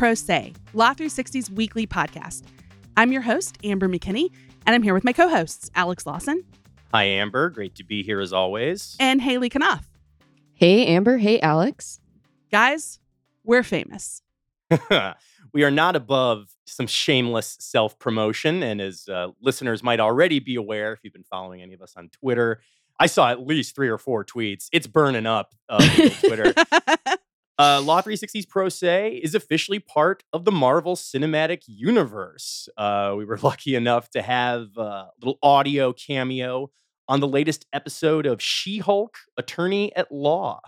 Pro Se, Law 360's weekly podcast. I'm your host, Amber McKinney, and I'm here with my co hosts, Alex Lawson. Hi, Amber. Great to be here as always. And Haley Knopf. Hey, Amber. Hey, Alex. Guys, we're famous. we are not above some shameless self promotion. And as uh, listeners might already be aware, if you've been following any of us on Twitter, I saw at least three or four tweets. It's burning up uh, Twitter. uh, Law 360's Pro Se is officially part of the Marvel Cinematic Universe. Uh, we were lucky enough to have a little audio cameo on the latest episode of She Hulk Attorney at Law.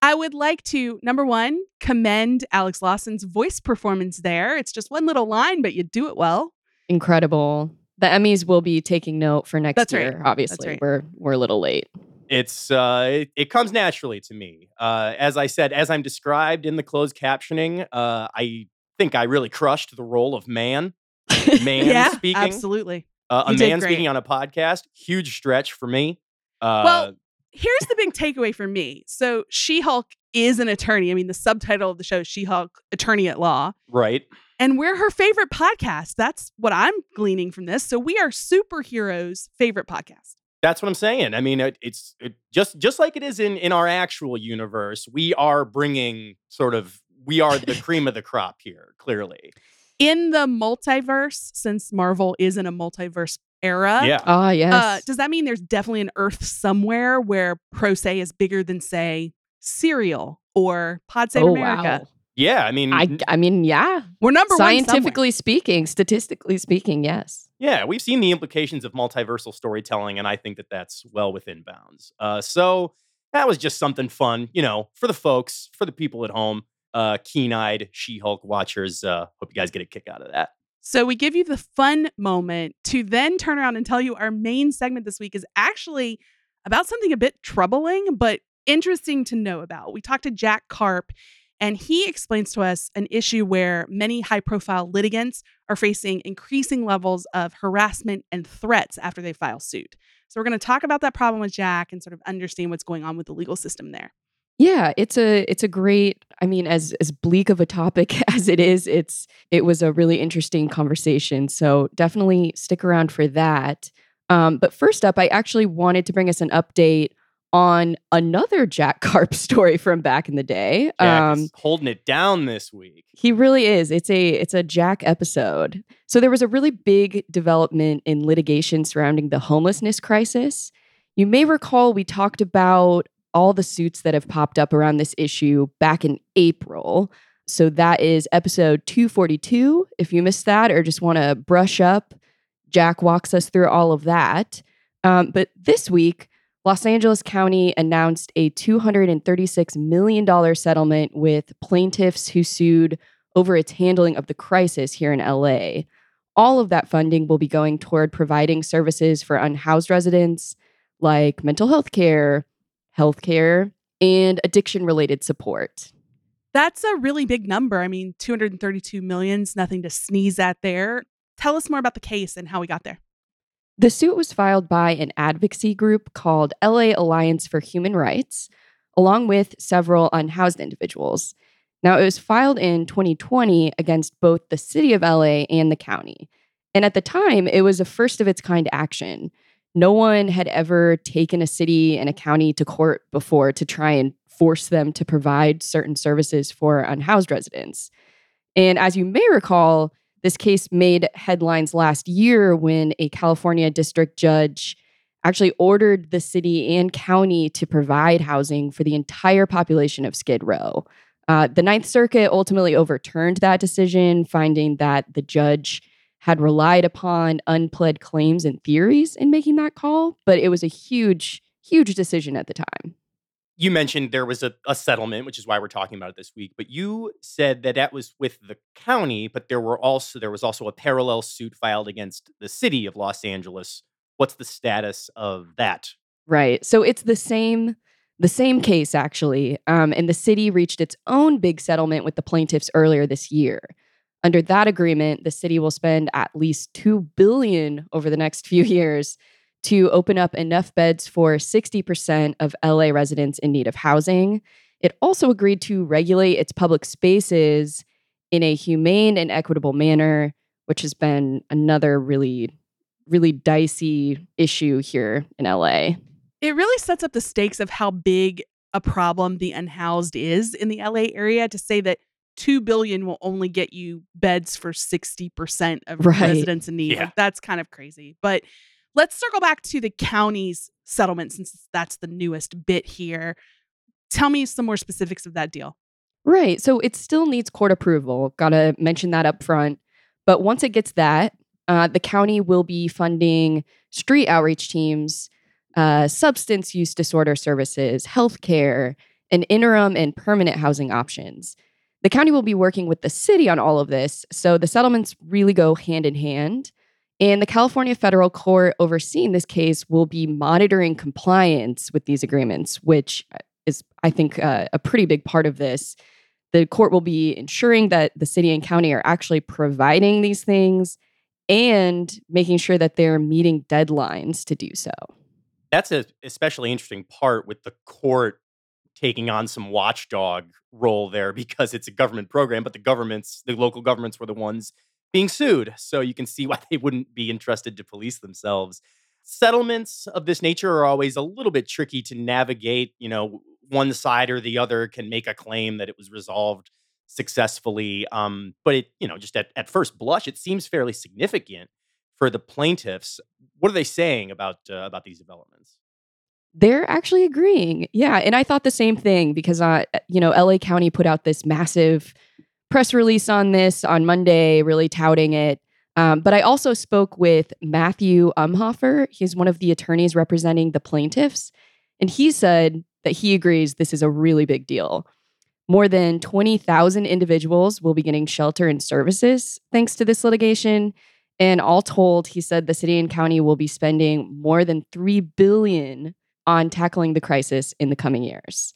I would like to, number one, commend Alex Lawson's voice performance there. It's just one little line, but you do it well. Incredible. The Emmys will be taking note for next That's year. right. Obviously, right. we're we're a little late. It's uh, it, it comes naturally to me. Uh, as I said, as I'm described in the closed captioning, uh, I think I really crushed the role of man. Man yeah, speaking, absolutely. Uh, a man great. speaking on a podcast, huge stretch for me. Uh, Well, here's the big takeaway for me. So, She Hulk is an attorney. I mean, the subtitle of the show is She Hulk Attorney at Law. right. And we're her favorite podcast. That's what I'm gleaning from this. So, we are superheroes' favorite podcast. That's what I'm saying. I mean, it, it's it, just just like it is in in our actual universe. We are bringing sort of we are the cream of the crop here. Clearly, In the multiverse, since Marvel is in a multiverse era, yeah. Ah, yes. uh, does that mean there's definitely an Earth somewhere where Pro Se is bigger than, say, Serial or Pod Save oh America? wow. Yeah, I mean, I I mean, yeah. We're number one. Scientifically speaking, statistically speaking, yes. Yeah, we've seen the implications of multiversal storytelling, and I think that that's well within bounds. Uh, so that was just something fun, you know, for the folks, for the people at home, uh, keen-eyed She-Hulk watchers. Uh, hope you guys get a kick out of that. So we give you the fun moment to then turn around and tell you our main segment this week is actually about something a bit troubling, but interesting to know about. We talked to Jack Karp, and he explains to us an issue where many high profile litigants are facing increasing levels of harassment and threats after they file suit. So we're going to talk about that problem with Jack and sort of understand what's going on with the legal system there. Yeah, it's a it's a great. I mean, as as bleak of a topic as it is, it's it was a really interesting conversation. So definitely stick around for that. Um, but first up, I actually wanted to bring us an update on another Jack Karp story from back in the day. Um, holding it down this week. he really is. It's a it's a Jack episode. So there was a really big development in litigation surrounding the homelessness crisis. You may recall we talked about all the suits that have popped up around this issue back in April. So that is episode 242. If you missed that or just want to brush up, Jack walks us through all of that. Um, but this week, Los Angeles County announced a $236 million settlement with plaintiffs who sued over its handling of the crisis here in LA. All of that funding will be going toward providing services for unhoused residents like mental health care, health care, and addiction related support. That's a really big number. I mean, 232 million's nothing to sneeze at there. Tell us more about the case and how we got there. The suit was filed by an advocacy group called LA Alliance for Human Rights, along with several unhoused individuals. Now, it was filed in 2020 against both the city of LA and the county. And at the time, it was a first of its kind action. No one had ever taken a city and a county to court before to try and force them to provide certain services for unhoused residents. And as you may recall, this case made headlines last year when a California district judge actually ordered the city and county to provide housing for the entire population of Skid Row. Uh, the Ninth Circuit ultimately overturned that decision, finding that the judge had relied upon unpled claims and theories in making that call, but it was a huge, huge decision at the time. You mentioned there was a, a settlement, which is why we're talking about it this week. But you said that that was with the county, but there were also there was also a parallel suit filed against the city of Los Angeles. What's the status of that? Right. So it's the same the same case actually. Um, and the city reached its own big settlement with the plaintiffs earlier this year. Under that agreement, the city will spend at least 2 billion over the next few years to open up enough beds for 60% of LA residents in need of housing. It also agreed to regulate its public spaces in a humane and equitable manner, which has been another really, really dicey issue here in LA. It really sets up the stakes of how big a problem the unhoused is in the LA area to say that 2 billion will only get you beds for 60% of Right. residents in need. Yeah. Like, that's kind of crazy. But let's circle back to the county's settlement since that's the newest bit here. Tell me some more specifics of that deal. Right. So it still needs court approval. Got to mention that up front. But once it gets that, uh, the county will be funding street outreach teams, uh, substance use disorder services, healthcare, and interim and permanent housing options. The county will be working with the city on all of this. So the settlements really go hand in hand. And the California federal court overseeing this case will be monitoring compliance with these agreements, which is, I think, uh, a pretty big part of this. The court will be ensuring that the city and county are actually providing these things and making sure that they're meeting deadlines to do so. That's a especially interesting part with the court taking on some watchdog role there because it's a government program, but the governments, the local governments were the ones being sued. So you can see why they wouldn't be interested to police themselves. Settlements of this nature are always a little bit tricky to navigate. You know, one side or the other can make a claim that it was resolved successfully. Um, but it, you know, just at, at first blush, it seems fairly significant for the plaintiffs. What are they saying about uh, about these developments? They're actually agreeing. Yeah. And I thought the same thing because, uh, you know, LA County put out this massive press release on this on Monday, really touting it. Um, but I also spoke with Matthew Umhofer. He's one of the attorneys representing the plaintiffs. And he said that he agrees this is a really big deal. More than 20,000 individuals will be getting shelter and services thanks to this litigation. And all told, he said the city and county will be spending more than 3 billion on tackling the crisis in the coming years.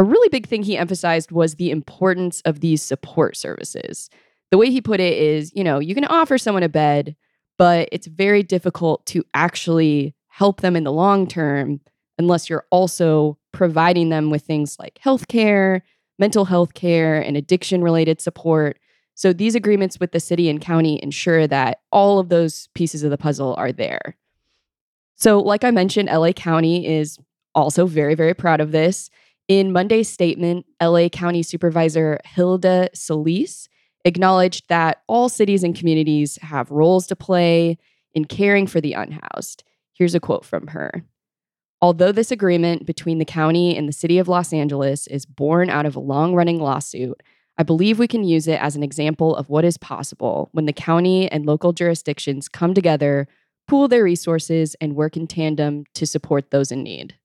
A really big thing he emphasized was the importance of these support services. The way he put it is, you know, you can offer someone a bed, but it's very difficult to actually help them in the long term unless you're also providing them with things like healthcare, mental health care, and addiction related support. So these agreements with the city and county ensure that all of those pieces of the puzzle are there. So, like I mentioned, LA County is also very, very proud of this. In Monday's statement, LA County Supervisor Hilda Solis acknowledged that all cities and communities have roles to play in caring for the unhoused. Here's a quote from her. Although this agreement between the county and the city of Los Angeles is born out of a long running lawsuit, I believe we can use it as an example of what is possible when the county and local jurisdictions come together, pool their resources, and work in tandem to support those in need.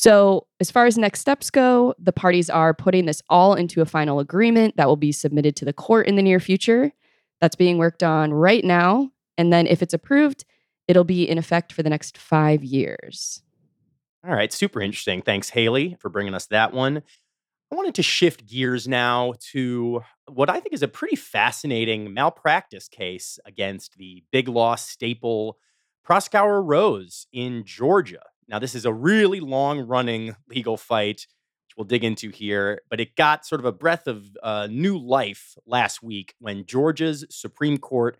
So, as far as next steps go, the parties are putting this all into a final agreement that will be submitted to the court in the near future. That's being worked on right now. And then, if it's approved, it'll be in effect for the next five years. All right, super interesting. Thanks, Haley, for bringing us that one. I wanted to shift gears now to what I think is a pretty fascinating malpractice case against the big law staple Proskauer Rose in Georgia. Now, this is a really long running legal fight, which we'll dig into here, but it got sort of a breath of uh, new life last week when Georgia's Supreme Court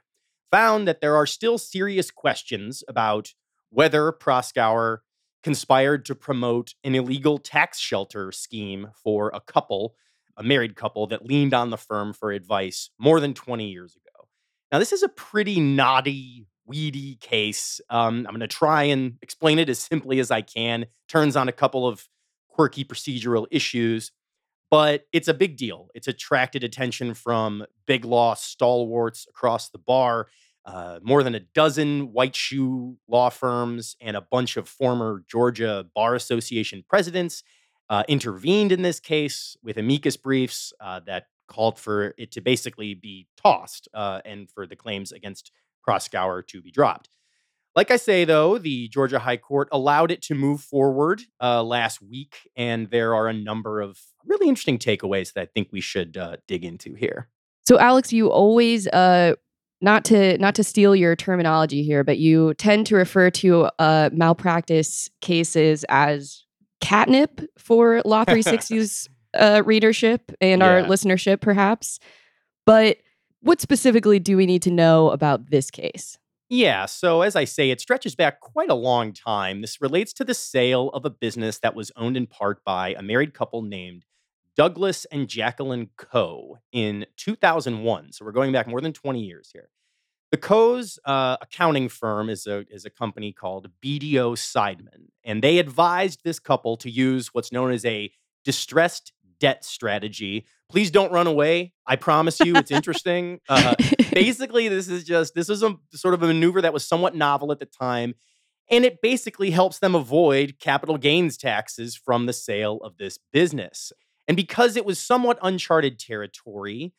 found that there are still serious questions about whether Proskauer conspired to promote an illegal tax shelter scheme for a couple, a married couple that leaned on the firm for advice more than 20 years ago. Now, this is a pretty knotty, weedy case. Um, I'm going to try and explain it as simply as I can. Turns on a couple of quirky procedural issues, but it's a big deal. It's attracted attention from big law stalwarts across the bar uh, more than a dozen white shoe law firms and a bunch of former Georgia Bar Association presidents uh, intervened in this case with amicus briefs uh, that called for it to basically be tossed uh, and for the claims against Proskauer to be dropped. Like I say, though, the Georgia High Court allowed it to move forward uh, last week, and there are a number of really interesting takeaways that I think we should uh, dig into here. So, Alex, you always uh, not to not to steal your terminology here, but you tend to refer to uh, malpractice cases as catnip for Law 360's uh, readership and our listenership, perhaps. But what specifically do we need to know about this case? Yeah, so as I say, it stretches back quite a long time. This relates to the sale of a business that was owned in part by a married couple named Douglas and Jacqueline Coe in 2001. So we're going back more than 20 years here. The Coe's uh, accounting firm is a, is a company called BDO Seidman, and they advised this couple to use what's known as a distressed debt strategy. Please don't run away. I promise you, it's interesting. Uh, basically, this is just this is a sort of a maneuver that was somewhat novel at the time, and it basically helps them avoid capital gains taxes from the sale of this business. And because it was somewhat uncharted territory,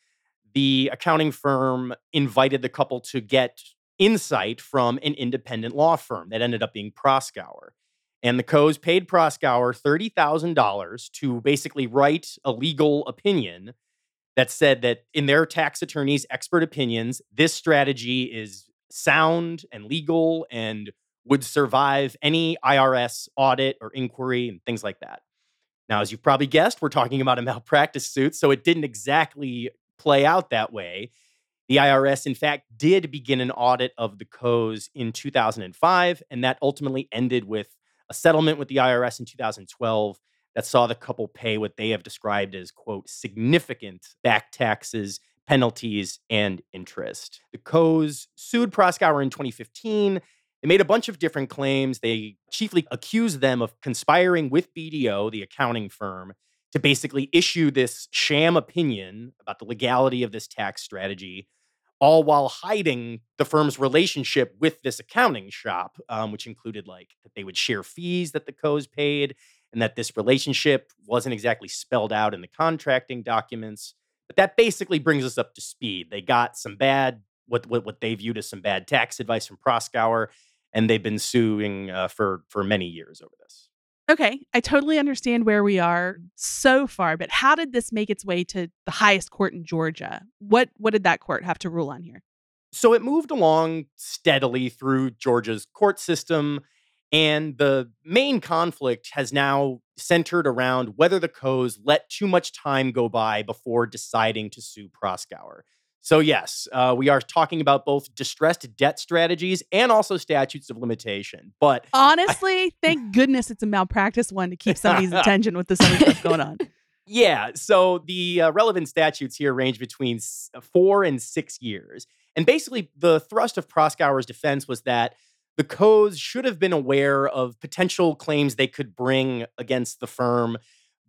the accounting firm invited the couple to get insight from an independent law firm that ended up being Proskauer. And the Coes paid Proskauer $30,000 to basically write a legal opinion that said that, in their tax attorney's expert opinions, this strategy is sound and legal and would survive any IRS audit or inquiry and things like that. Now, as you've probably guessed, we're talking about a malpractice suit, so it didn't exactly play out that way. The IRS, in fact, did begin an audit of the Coes in 2005, and that ultimately ended with a settlement with the IRS in 2012 that saw the couple pay what they have described as, quote, significant back taxes, penalties, and interest. The Coes sued Proskauer in 2015 they made a bunch of different claims. They chiefly accused them of conspiring with BDO, the accounting firm, to basically issue this sham opinion about the legality of this tax strategy, all while hiding the firm's relationship with this accounting shop, um, which included like that they would share fees that the Coes paid and that this relationship wasn't exactly spelled out in the contracting documents. But that basically brings us up to speed. They got some bad, what, what, what they viewed as some bad tax advice from Proskauer and they've been suing uh, for for many years over this. Okay, I totally understand where we are so far, but how did this make its way to the highest court in Georgia? What what did that court have to rule on here? So it moved along steadily through Georgia's court system, and the main conflict has now centered around whether the Coes let too much time go by before deciding to sue Proskauer. So, yes, uh, we are talking about both distressed debt strategies and also statutes of limitation. But honestly, I, thank goodness it's a malpractice one to keep somebody's attention with this other stuff going on. Yeah. So, the uh, relevant statutes here range between s- uh, four and six years. And basically, the thrust of Proskauer's defense was that the Coes should have been aware of potential claims they could bring against the firm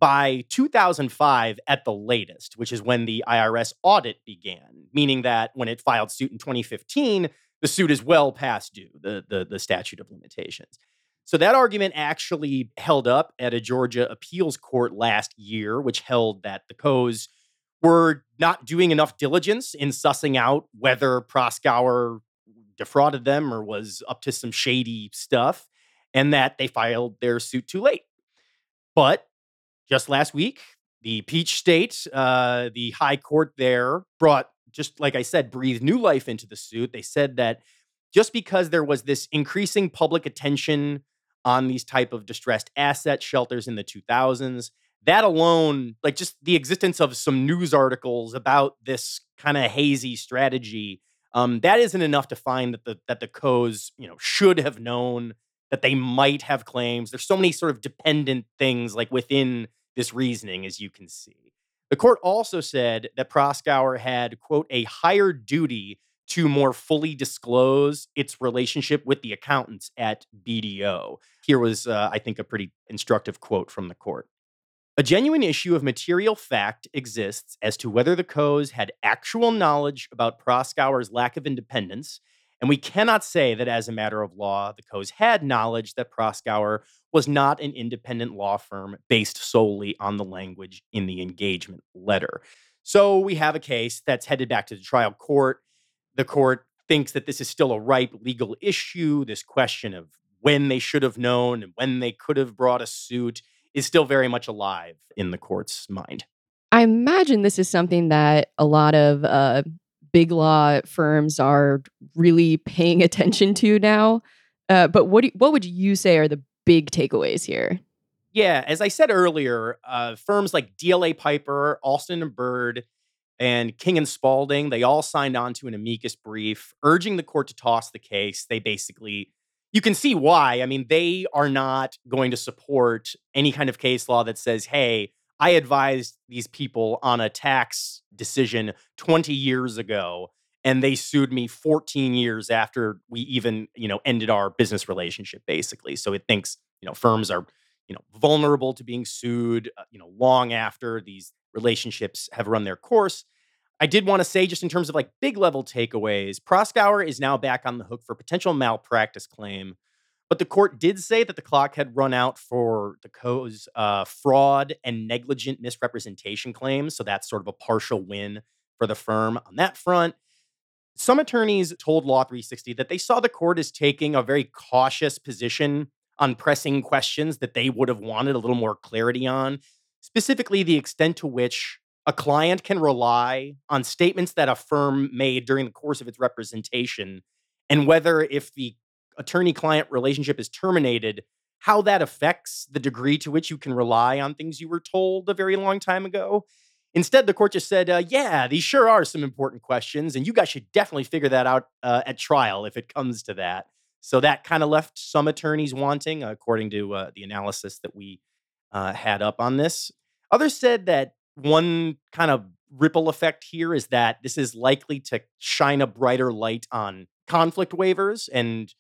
by 2005 at the latest, which is when the IRS audit began, meaning that when it filed suit in 2015, the suit is well past due, the, the, the statute of limitations. So that argument actually held up at a Georgia appeals court last year, which held that the Coes were not doing enough diligence in sussing out whether Proskauer defrauded them or was up to some shady stuff, and that they filed their suit too late. But just last week, the Peach State, uh, the high court there brought, just like I said, breathed new life into the suit. They said that just because there was this increasing public attention on these type of distressed asset shelters in the 2000s, that alone, like just the existence of some news articles about this kind of hazy strategy, um, that isn't enough to find that the that the Coes, you know, should have known that they might have claims. There's so many sort of dependent things like within this reasoning, as you can see. The court also said that Proskauer had, quote, a higher duty to more fully disclose its relationship with the accountants at BDO. Here was, uh, I think, a pretty instructive quote from the court. A genuine issue of material fact exists as to whether the Coes had actual knowledge about Proskauer's lack of independence and we cannot say that as a matter of law, the Coes had knowledge that Proskauer was not an independent law firm based solely on the language in the engagement letter. So we have a case that's headed back to the trial court. The court thinks that this is still a ripe legal issue. This question of when they should have known and when they could have brought a suit is still very much alive in the court's mind. I imagine this is something that a lot of uh, big law firms are really paying attention to now. Uh, but what do, what would you say are the big takeaways here? Yeah, as I said earlier, uh, firms like DLA Piper, Alston and Bird, and King and Spalding, they all signed on to an amicus brief urging the court to toss the case. They basically, you can see why. I mean, they are not going to support any kind of case law that says, hey, I advised these people on a tax decision 20 years ago and they sued me 14 years after we even, you know, ended our business relationship basically. So it thinks, you know, firms are, you know, vulnerable to being sued, uh, you know, long after these relationships have run their course. I did want to say, just in terms of like big level takeaways, Proskauer is now back on the hook for potential malpractice claim. But the court did say that the clock had run out for the Coes' uh, fraud and negligent misrepresentation claims. So that's sort of a partial win for the firm on that front. Some attorneys told Law 360 that they saw the court as taking a very cautious position on pressing questions that they would have wanted a little more clarity on, specifically the extent to which a client can rely on statements that a firm made during the course of its representation and whether if the attorney client relationship is terminated how that affects the degree to which you can rely on things you were told a very long time ago. Instead the court just said uh, yeah these sure are some important questions and you guys should definitely figure that out uh, at trial if it comes to that. So that kind of left some attorneys wanting according to uh, the analysis that we uh, had up on this. Others said that one kind of ripple effect here is that this is likely to shine a brighter light on conflict waivers and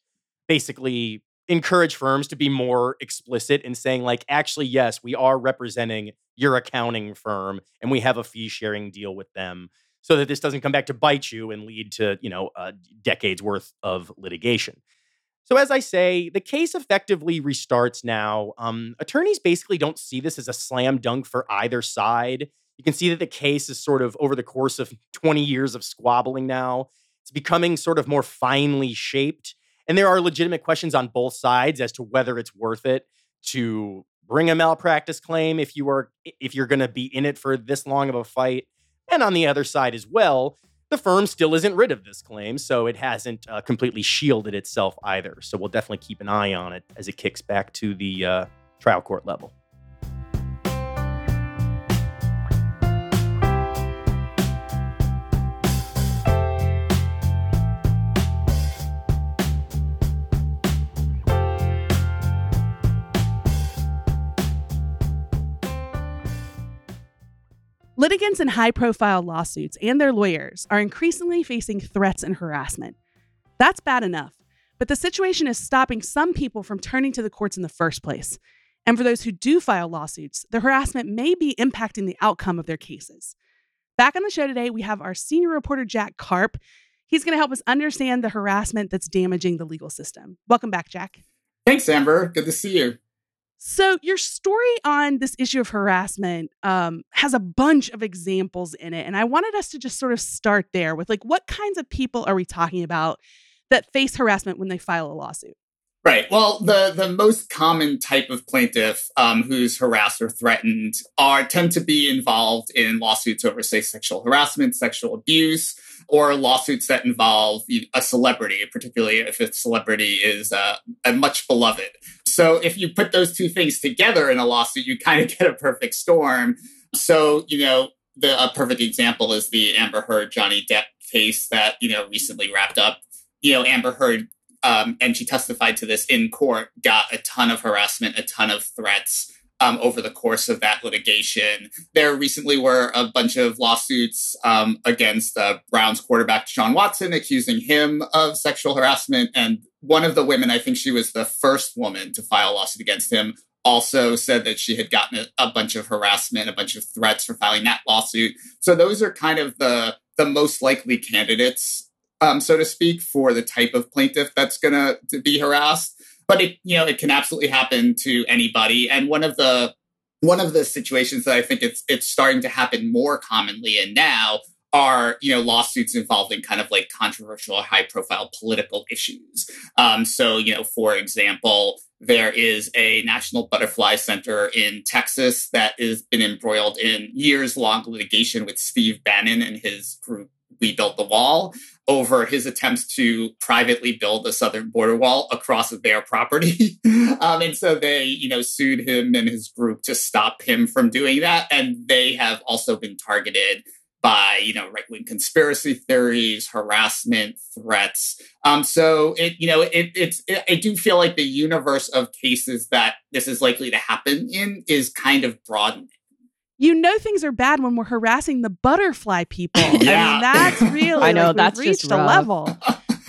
basically encourage firms to be more explicit in saying like actually yes we are representing your accounting firm and we have a fee sharing deal with them so that this doesn't come back to bite you and lead to you know uh, decades worth of litigation so as i say the case effectively restarts now um, attorneys basically don't see this as a slam dunk for either side you can see that the case is sort of over the course of 20 years of squabbling now. It's becoming sort of more finely shaped. And there are legitimate questions on both sides as to whether it's worth it to bring a malpractice claim if you are if you're going to be in it for this long of a fight. And on the other side as well, the firm still isn't rid of this claim, so it hasn't uh, completely shielded itself either. So we'll definitely keep an eye on it as it kicks back to the uh, trial court level. Litigants in high profile lawsuits and their lawyers are increasingly facing threats and harassment. That's bad enough, but the situation is stopping some people from turning to the courts in the first place. And for those who do file lawsuits, the harassment may be impacting the outcome of their cases. Back on the show today, we have our senior reporter, Jack Karp. He's going to help us understand the harassment that's damaging the legal system. Welcome back, Jack. Thanks, Amber. Good to see you. So, your story on this issue of harassment um, has a bunch of examples in it. And I wanted us to just sort of start there with like, what kinds of people are we talking about that face harassment when they file a lawsuit? Right. Well, the, the most common type of plaintiff um, who's harassed or threatened are tend to be involved in lawsuits over, say, sexual harassment, sexual abuse, or lawsuits that involve a celebrity, particularly if a celebrity is uh, a much beloved. So if you put those two things together in a lawsuit, you kind of get a perfect storm. So, you know, the a perfect example is the Amber Heard Johnny Depp case that, you know, recently wrapped up. You know, Amber Heard um, and she testified to this in court, got a ton of harassment, a ton of threats um, over the course of that litigation. There recently were a bunch of lawsuits um, against uh, Browns quarterback Sean Watson, accusing him of sexual harassment. And one of the women, I think she was the first woman to file a lawsuit against him, also said that she had gotten a, a bunch of harassment, a bunch of threats for filing that lawsuit. So those are kind of the the most likely candidates um, so to speak, for the type of plaintiff that's going to be harassed. But it, you know, it can absolutely happen to anybody. And one of the one of the situations that I think it's it's starting to happen more commonly and now are you know lawsuits involving kind of like controversial high profile political issues um, so you know for example there is a national butterfly center in texas that has been embroiled in years long litigation with steve bannon and his group we built the wall over his attempts to privately build the southern border wall across their property. um, and so they, you know, sued him and his group to stop him from doing that. And they have also been targeted by you know right wing conspiracy theories, harassment, threats. Um, so it you know it, it's it, I do feel like the universe of cases that this is likely to happen in is kind of broadening. You know things are bad when we're harassing the butterfly people. yeah. I mean that's really I know like, that's reached just a level.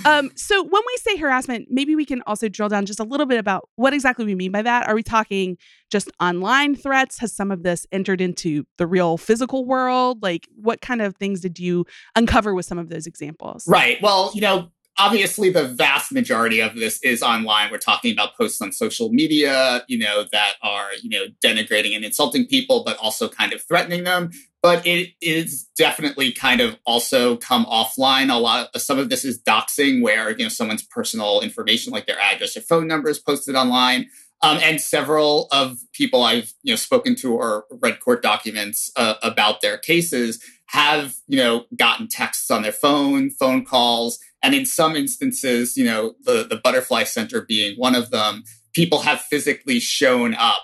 Um, so when we say harassment, maybe we can also drill down just a little bit about what exactly we mean by that. Are we talking just online threats? Has some of this entered into the real physical world? Like what kind of things did you uncover with some of those examples? Right. Well, you know, obviously the vast majority of this is online. We're talking about posts on social media, you know, that are, you know, denigrating and insulting people, but also kind of threatening them. But it is definitely kind of also come offline. A lot of some of this is doxing where, you know, someone's personal information like their address or phone number is posted online. Um, and several of people I've you know spoken to or read court documents uh, about their cases have you know gotten texts on their phone, phone calls, and in some instances, you know the the Butterfly Center being one of them, people have physically shown up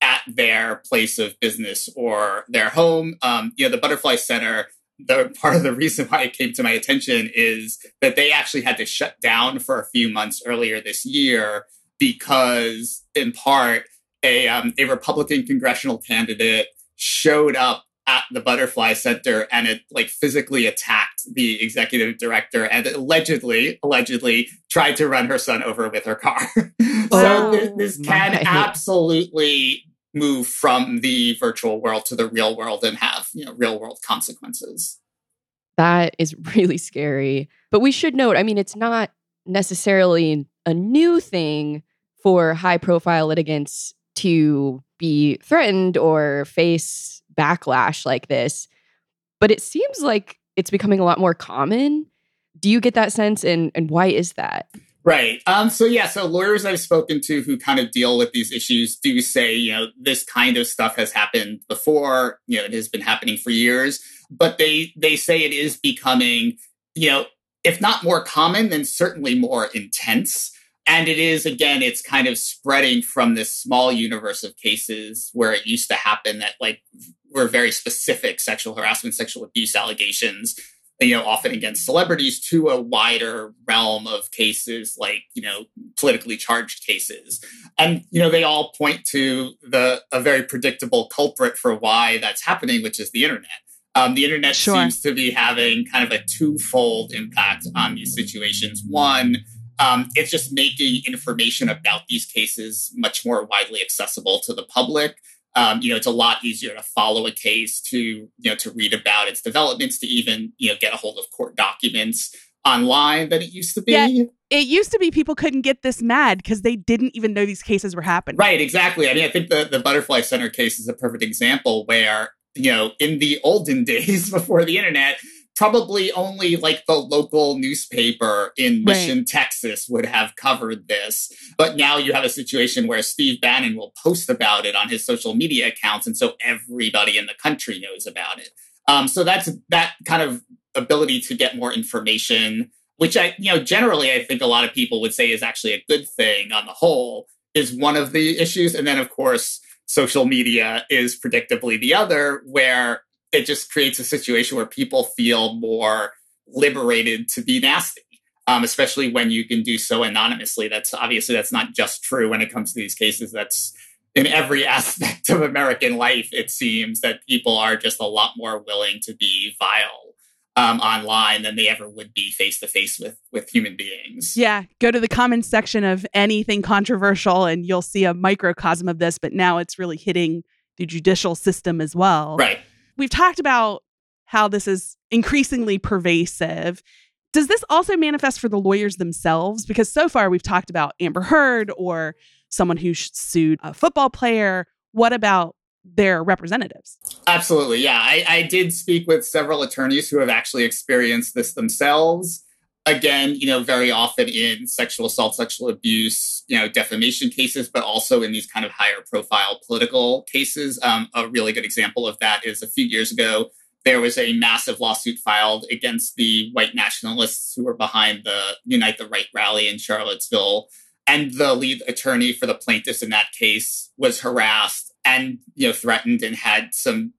at their place of business or their home. Um, you know, the Butterfly Center. The part of the reason why it came to my attention is that they actually had to shut down for a few months earlier this year because, in part, a um, a Republican congressional candidate showed up at the Butterfly Center and it like physically attacked the executive director and allegedly, allegedly tried to run her son over with her car. Oh, so this, this can my. absolutely move from the virtual world to the real world and have you know real world consequences. That is really scary. But we should note, I mean, it's not necessarily a new thing for high profile litigants to be threatened or face backlash like this. But it seems like it's becoming a lot more common. Do you get that sense? And, and why is that? Right. Um, so yeah, so lawyers I've spoken to who kind of deal with these issues do say, you know, this kind of stuff has happened before, you know, it has been happening for years, but they they say it is becoming, you know, if not more common, then certainly more intense. And it is, again, it's kind of spreading from this small universe of cases where it used to happen that like were very specific sexual harassment, sexual abuse allegations you know, often against celebrities to a wider realm of cases like, you know, politically charged cases. And, you know, they all point to the a very predictable culprit for why that's happening, which is the internet. Um, the internet Sure. seems to be having kind of a twofold impact on these situations. One, um, it's just making information about these cases much more widely accessible to the public. Um, you know, it's a lot easier to follow a case, to you know, to read about its developments, to even you know get a hold of court documents online than it used to be. Yeah. It used to be people couldn't get this mad because they didn't even know these cases were happening. Right, exactly. I mean, I think the, the Butterfly Center case is a perfect example where, you know, in the olden days before the internet, probably only like the local newspaper in Right. Mission, Texas would have covered this. But now you have a situation where Steve Bannon will post about it on his social media accounts. And so everybody in the country knows about it. Um, so that's that kind of ability to get more information, which I, you know, generally I think a lot of people would say is actually a good thing on the whole, is one of the issues. And then, of course, social media is predictably the other, where it just creates a situation where people feel more liberated to be nasty. Um, especially when you can do so anonymously. That's obviously that's not just true when it comes to these cases. That's in every aspect of American life. It seems that people are just a lot more willing to be vile um, online than they ever would be face to face with with human beings. Yeah, go to the comments section of anything controversial and you'll see a microcosm of this, but now it's really hitting the judicial system as well. Right. We've talked about how this is increasingly pervasive. Does this also manifest for the lawyers themselves? Because so far we've talked about Amber Heard or someone who sued a football player. What about their representatives? Absolutely. Yeah. I, I did speak with several attorneys who have actually experienced this themselves. Again, you know, very often in sexual assault, sexual abuse, you know, defamation cases, but also in these kind of higher profile political cases. Um, a really good example of that is a few years ago, there was a massive lawsuit filed against the white nationalists who were behind the Unite the Right rally in Charlottesville. And the lead attorney for the plaintiffs in that case was harassed and you know threatened and had some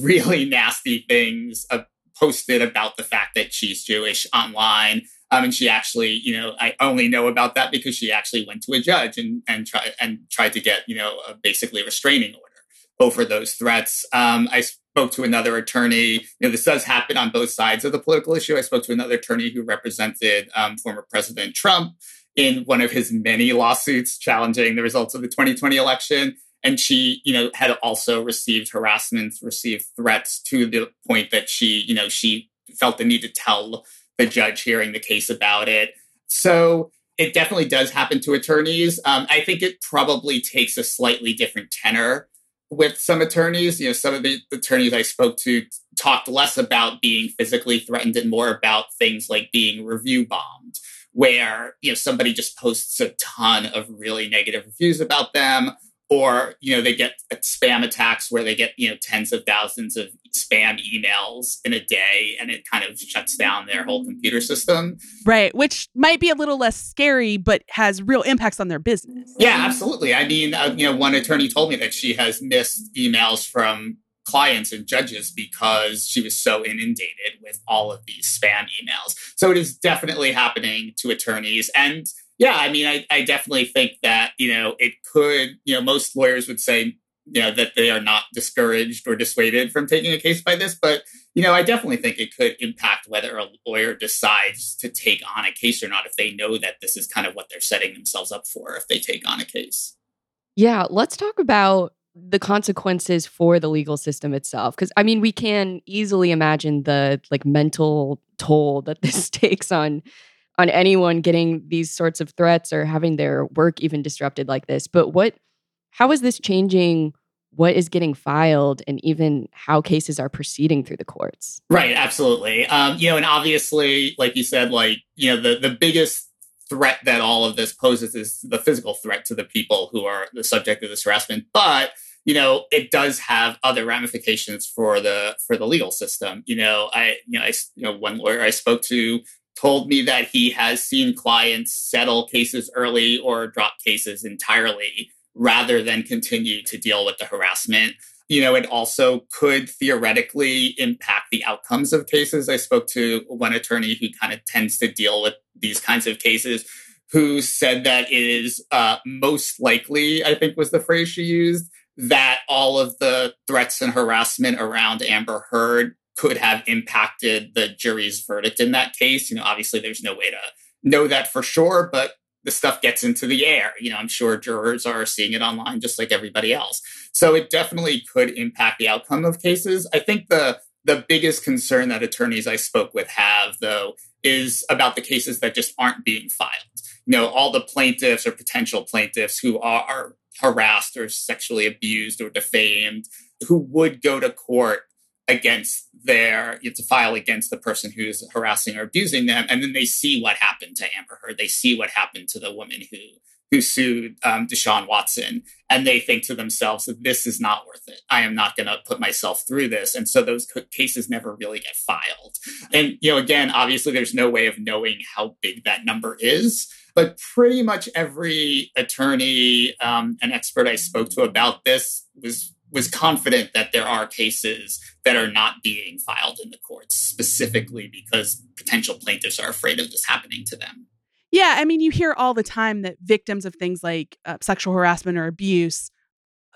really nasty things uh, posted about the fact that she's Jewish online. Um, and she actually, you know, I only know about that because she actually went to a judge and and tried and tried to get, you know, a basically restraining order over those threats. Um, I spoke to another attorney. You know, this does happen on both sides of the political issue. I spoke to another attorney who represented um, former President Trump in one of his many lawsuits challenging the results of the 2020 election. And she, you know, had also received harassment, received threats to the point that she, you know, she felt the need to tell the judge hearing the case about it. So it definitely does happen to attorneys. Um, I think it probably takes a slightly different tenor with some attorneys. You know, some of the attorneys I spoke to talked less about being physically threatened and more about things like being review bombed, where, you know, somebody just posts a ton of really negative reviews about them or you know they get spam attacks where they get you know tens of thousands of spam emails in a day and it kind of shuts down their whole computer system. Right which might be a little less scary but has real impacts on their business. Yeah absolutely. I mean uh, you know one attorney told me that she has missed emails from clients and judges because she was so inundated with all of these spam emails. So it is definitely happening to attorneys and yeah, I mean, I, I definitely think that, you know, it could, you know, most lawyers would say, you know, that they are not discouraged or dissuaded from taking a case by this. But, you know, I definitely think it could impact whether a lawyer decides to take on a case or not if they know that this is kind of what they're setting themselves up for if they take on a case. Yeah, let's talk about the consequences for the legal system itself because i mean we can easily imagine the like mental toll that this takes on on anyone getting these sorts of threats or having their work even disrupted like this. But what, how is this changing what is getting filed and even how cases are proceeding through the courts? Right, absolutely. Um, you know, and obviously, like you said, like, you know, the, the biggest threat that all of this poses is the physical threat to the people who are the subject of this harassment. But you know it does have other ramifications for the for the legal system you know i you know i you know one lawyer i spoke to told me that he has seen clients settle cases early or drop cases entirely rather than continue to deal with the harassment. You know, it also could theoretically impact the outcomes of cases. I spoke to one attorney who kind of tends to deal with these kinds of cases who said that it is uh, most likely, I think was the phrase she used, that all of the threats and harassment around Amber Heard could have impacted the jury's verdict in that case. You know, obviously there's no way to know that for sure, but the stuff gets into the air. You know, I'm sure jurors are seeing it online just like everybody else. So it definitely could impact the outcome of cases. I think the the biggest concern that attorneys I spoke with have though is about the cases that just aren't being filed. You know, all the plaintiffs or potential plaintiffs who are harassed or sexually abused or defamed who would go to court against their you know, to file against the person who's harassing or abusing them and then they see what happened to amber heard. They see what happened to the woman who who sued um, deshaun watson and they think to themselves that this is not worth it. I am not going to put myself through this. And so those cases never really get filed. And you know again obviously there's no way of knowing how big that number is but pretty much every attorney um, and expert i spoke to about this was was confident that there are cases that are not being filed in the courts specifically because potential plaintiffs are afraid of this happening to them. Yeah, I mean, you hear all the time that victims of things like uh, sexual harassment or abuse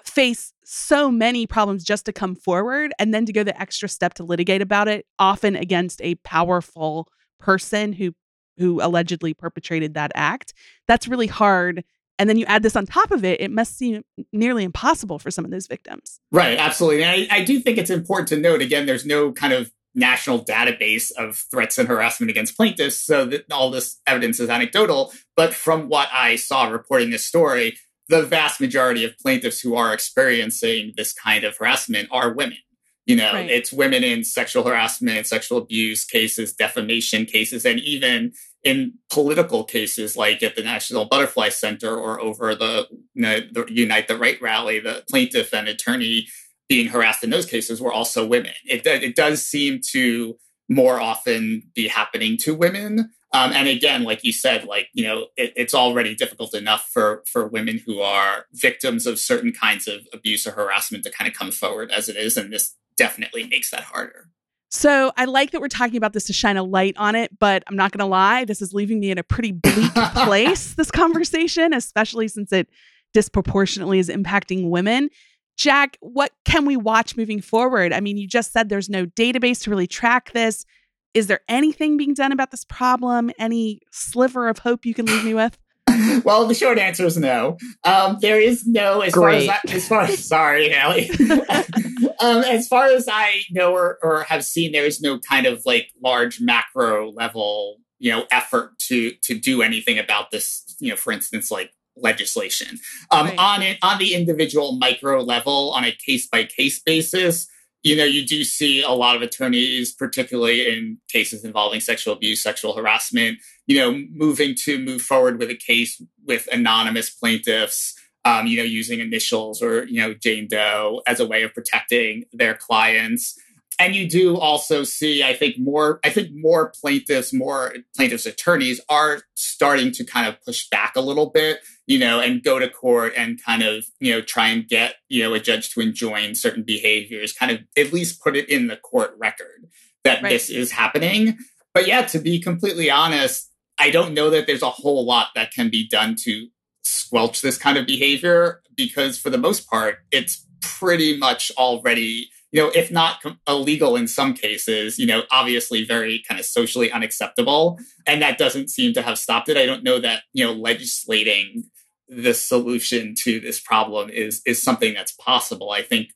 face so many problems just to come forward and then to go the extra step to litigate about it, often against a powerful person who who allegedly perpetrated that act. That's really hard and then you add this on top of it, it must seem nearly impossible for some of those victims. Right, absolutely. And I, I do think it's important to note again, there's no kind of national database of threats and harassment against plaintiffs. So that all this evidence is anecdotal. But from what I saw reporting this story, the vast majority of plaintiffs who are experiencing this kind of harassment are women. You know, right. it's women in sexual harassment, sexual abuse cases, defamation cases, and even in political cases like at the National Butterfly Center or over the, you know, the Unite the Right rally, the plaintiff and attorney being harassed in those cases were also women. It, it does seem to more often be happening to women. Um, and again, like you said, like you know, it, it's already difficult enough for for women who are victims of certain kinds of abuse or harassment to kind of come forward as it is, and this definitely makes that harder. So I like that we're talking about this to shine a light on it, but I'm not going to lie, this is leaving me in a pretty bleak place, this conversation, especially since it disproportionately is impacting women. Jack, what can we watch moving forward? I mean, you just said there's no database to really track this. Is there anything being done about this problem? Any sliver of hope you can leave me with? well, the short answer is no. Um, there is no as Great. far as I, as far as sorry, Hailey. um, as far as I know or, or have seen, there is no kind of like large macro level, you know, effort to to do anything about this. You know, for instance, like legislation um, Right. on it on the individual micro level on a case by case basis. You know, you do see a lot of attorneys, particularly in cases involving sexual abuse, sexual harassment, you know, moving to move forward with a case with anonymous plaintiffs, um, you know, using initials or, you know, Jane Doe as a way of protecting their clients. And you do also see, I think, more, I think more plaintiffs, more plaintiffs' attorneys are starting to kind of push back a little bit, you know, and go to court and kind of, you know, try and get, you know, a judge to enjoin certain behaviors, kind of at least put it in the court record that Right. this is happening. But yeah, to be completely honest, I don't know that there's a whole lot that can be done to squelch this kind of behavior because, for the most part, it's pretty much already, you know, if not illegal in some cases, you know, obviously very kind of socially unacceptable. And that doesn't seem to have stopped it. I don't know that, you know, legislating the solution to this problem is is something that's possible. I think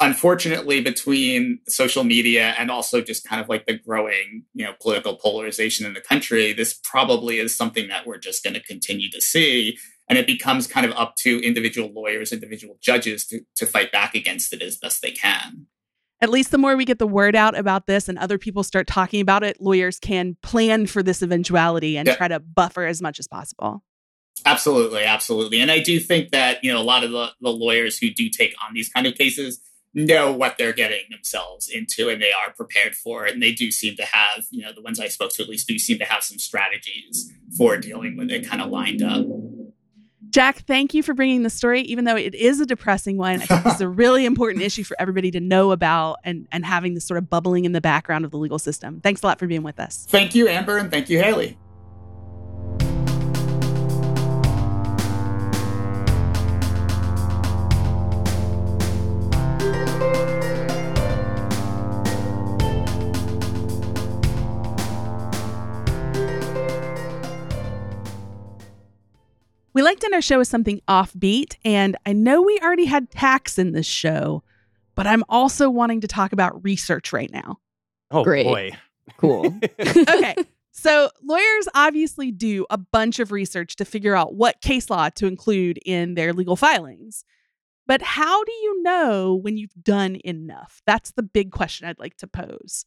unfortunately between social media and also just kind of like the growing you know political polarization in the country this probably is something that we're just going to continue to see and it becomes kind of up to individual lawyers individual judges to, to fight back against it as best they can At least the more we get the word out about this and other people start talking about it, lawyers can plan for this eventuality and Yeah. try to buffer as much as possible. Absolutely, absolutely. And I do think that, you know, a lot of the, the lawyers who do take on these kind of cases know what they're getting themselves into and they are prepared for it. And they do seem to have, you know, the ones I spoke to at least do seem to have some strategies for dealing with it kind of lined up. Jack, thank you for bringing the story, even though it is a depressing one. I think this is a really important issue for everybody to know about and, and having this sort of bubbling in the background of the legal system. Thanks a lot for being with us. Thank you, Amber, and thank you, Hailey. We like to end our show with something offbeat, and I know we already had tax in this show, but I'm also wanting to talk about research right now. Oh Great. boy. Cool. Okay. So, lawyers obviously do a bunch of research to figure out what case law to include in their legal filings. But how do you know when you've done enough? That's the big question I'd like to pose.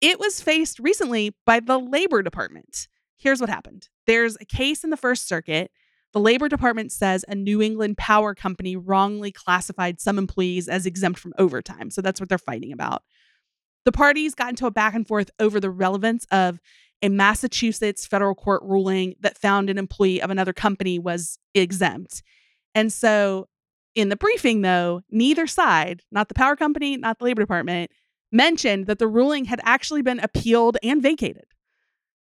It was faced recently by the Labor Department. Here's what happened there's a case in the First Circuit. The Labor Department says a New England power company wrongly classified some employees as exempt from overtime. So that's what they're fighting about. The parties got into a back and forth over the relevance of a Massachusetts federal court ruling that found an employee of another company was exempt. And so in the briefing, though, neither side, not the power company, not the labor department, mentioned that the ruling had actually been appealed and vacated.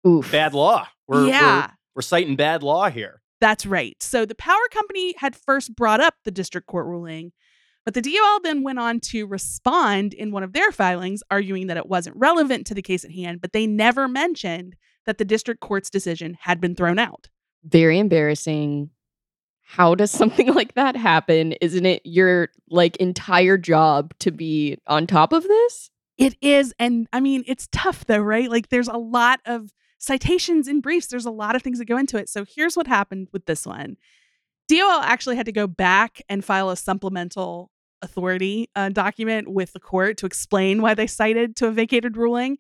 Oof. Bad law. We're, yeah, we're we're citing bad law here. That's right. So the power company had first brought up the district court ruling, but the DOL then went on to respond in one of their filings, arguing that it wasn't relevant to the case at hand, but they never mentioned that the district court's decision had been thrown out. Very embarrassing. How does something like that happen? Isn't it your like entire job to be on top of this? It is. And I mean, it's tough though, right? Like there's a lot of citations and briefs, there's a lot of things that go into it. So here's what happened with this one DOL actually had to go back and file a supplemental authority uh, document with the court to explain why they cited to a vacated ruling.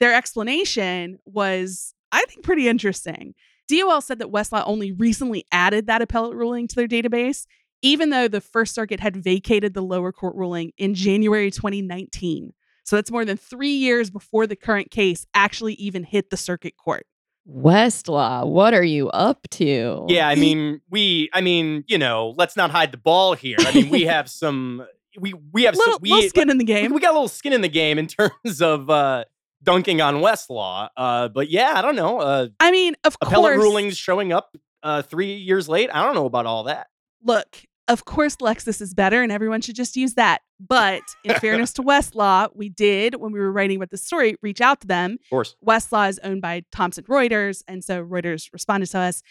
Their explanation was, I think, pretty interesting. DOL said that Westlaw only recently added that appellate ruling to their database, even though the First Circuit had vacated the lower court ruling in January 2019. So that's more than three years before the current case actually even hit the circuit court. Westlaw, what are you up to? Yeah, I mean, we I mean, you know, let's not hide the ball here. I mean, we have some we we have little, some, we, little skin in the we, game. we got a little skin in the game in terms of uh, dunking on Westlaw. Uh, but yeah, I don't know. Uh, I mean, of appellate course, rulings showing up uh, three years late. I don't know about all that. look, of course, Lexis is better, and everyone should just use that. But in fairness to Westlaw, we did when we were writing about the story reach out to them. Of course. Westlaw is owned by Thomson Reuters, and so Reuters responded to us,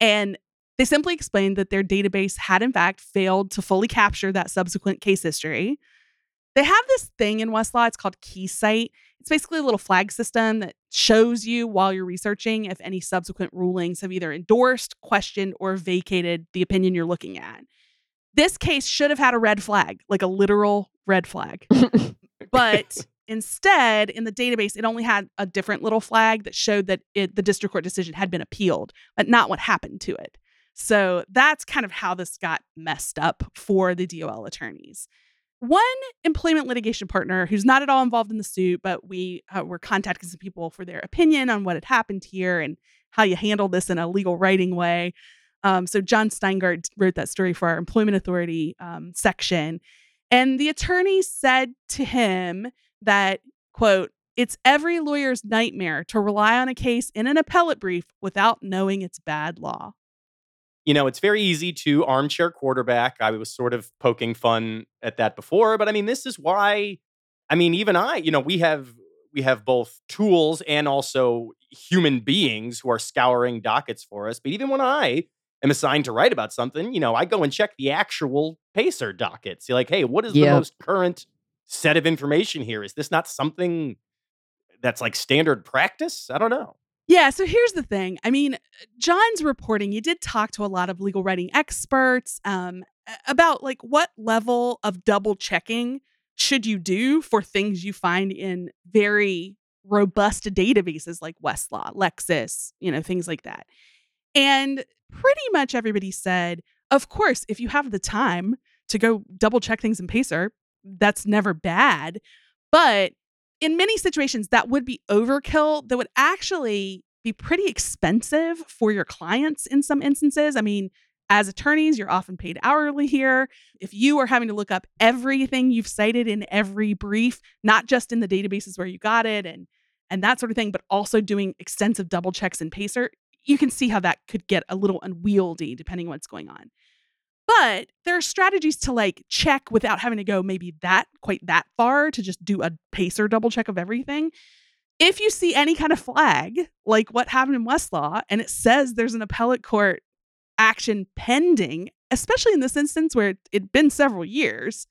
and they simply explained that their database had in fact failed to fully capture that subsequent case history. They have this thing in Westlaw, it's called KeyCite. It's basically a little flag system that shows you while you're researching if any subsequent rulings have either endorsed, questioned, or vacated the opinion you're looking at. This case should have had a red flag, like a literal red flag. but instead, in the database, it only had a different little flag that showed that it, the district court decision had been appealed, but not what happened to it. So that's kind of how this got messed up for the DOL attorneys. One employment litigation partner who's not at all involved in the suit, but we uh, were contacting some people for their opinion on what had happened here and how you handle this in a legal writing way. Um, so Jon Steingart wrote that story for our employment authority um, section, and the attorney said to him that quote it's every lawyer's nightmare to rely on a case in an appellate brief without knowing it's bad law. you know, it's very easy to armchair quarterback. I was sort of poking fun at that before, but I mean, this is why. I mean, even I, you know, we have we have both tools and also human beings who are scouring dockets for us. But even when I am assigned to write about something, you know, I go and check the actual Pacer docket. See, like, hey, what is the most current set of information here? Is this not something that's like standard practice? I don't know. Yeah, so here's the thing. I mean, Jon's reporting, you did talk to a lot of legal writing experts um, about like what level of double checking should you do for things you find in very robust databases like Westlaw, Lexis, you know, things like that. And pretty much everybody said, of course, if you have the time to go double check things in Pacer, that's never bad. But in many situations, that would be overkill. That would actually be pretty expensive for your clients in some instances. I mean, as attorneys, you're often paid hourly here. If you are having to look up everything you've cited in every brief, not just in the databases where you got it and and that sort of thing, but also doing extensive double checks in Pacer, you can see how that could get a little unwieldy depending on what's going on. But there are strategies to like check without having to go maybe that quite that far to just do a pacer double check of everything. If you see any kind of flag, like what happened in Westlaw, and it says there's an appellate court action pending, especially in this instance where it'd been several years,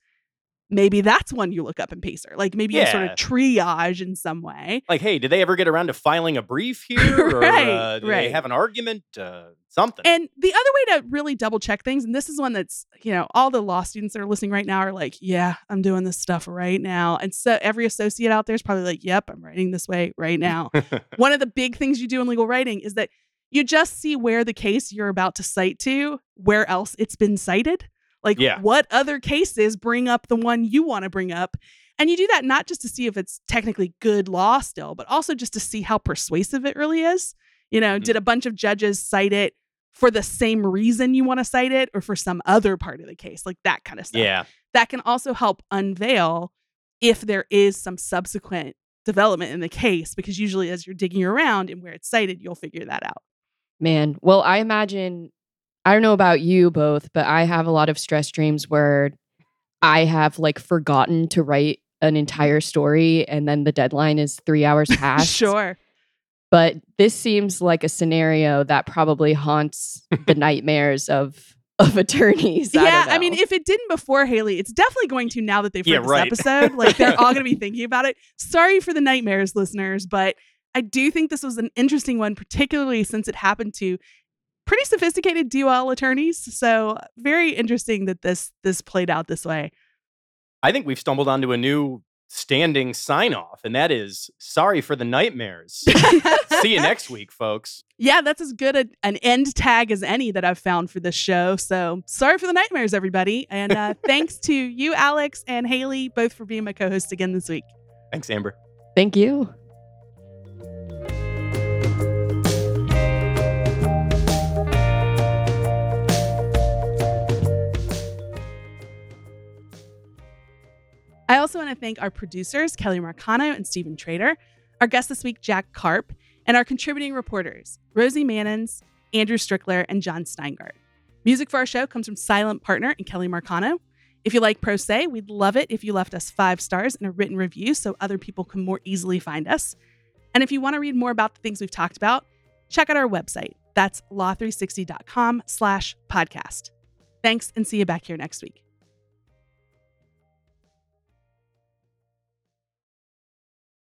maybe that's one you look up in Pacer. Like maybe you sort of triage in some way. Like, hey, did they ever get around to filing a brief here? Or Right, uh, do they right. have an argument? Uh, something. And the other way to really double check things, and this is one that's, you know, all the law students that are listening right now are like, yeah, I'm doing this stuff right now. And so every associate out there is probably like, yep, I'm writing this way right now. one of the big things you do in legal writing is that you just see where the case you're about to cite to, where else it's been cited. Like, Yeah. what other cases bring up the one you want to bring up? And you do that not just to see if it's technically good law still, but also just to see how persuasive it really is. You know, Mhm. did a bunch of judges cite it for the same reason you want to cite it or for some other part of the case? Like that kind of stuff yeah. that can also help unveil if there is some subsequent development in the case because usually as you're digging around and where it's cited you'll figure that out Man, well, I imagine, I don't know about you both, but I have a lot of stress dreams where I have like forgotten to write an entire story and then the deadline is three hours past. sure But this seems like a scenario that probably haunts the nightmares of of attorneys. I yeah i mean if it didn't before hailey it's definitely going to now that they've heard Yeah, this right. episode like they're all going to be thinking about it sorry for the nightmares listeners but i do think this was an interesting one particularly since it happened to pretty sophisticated dol attorneys so very interesting that this this played out this way I think we've stumbled onto a new standing sign off, and that is sorry for the nightmares. See you next week, folks. Yeah, that's as good a, an end tag as any that I've found for this show. So sorry for the nightmares, everybody. And uh, thanks to you, Alex and Hailey, both for being my co hosts again this week. Thanks, Amber. Thank you. To thank our producers, Kelly Marcano and Stephen Trader, our guest this week, Jack Karp, and our contributing reporters, Rosie Manins, Andrew Strickler, and Jon Steingart. Music for our show comes from Silent Partner and Kelly Marcano. If you like Pro Say, we'd love it if you left us five stars and a written review so other people can more easily find us. And if you want to read more about the things we've talked about, check out our website. That's law360.com slash podcast. Thanks and see you back here next week.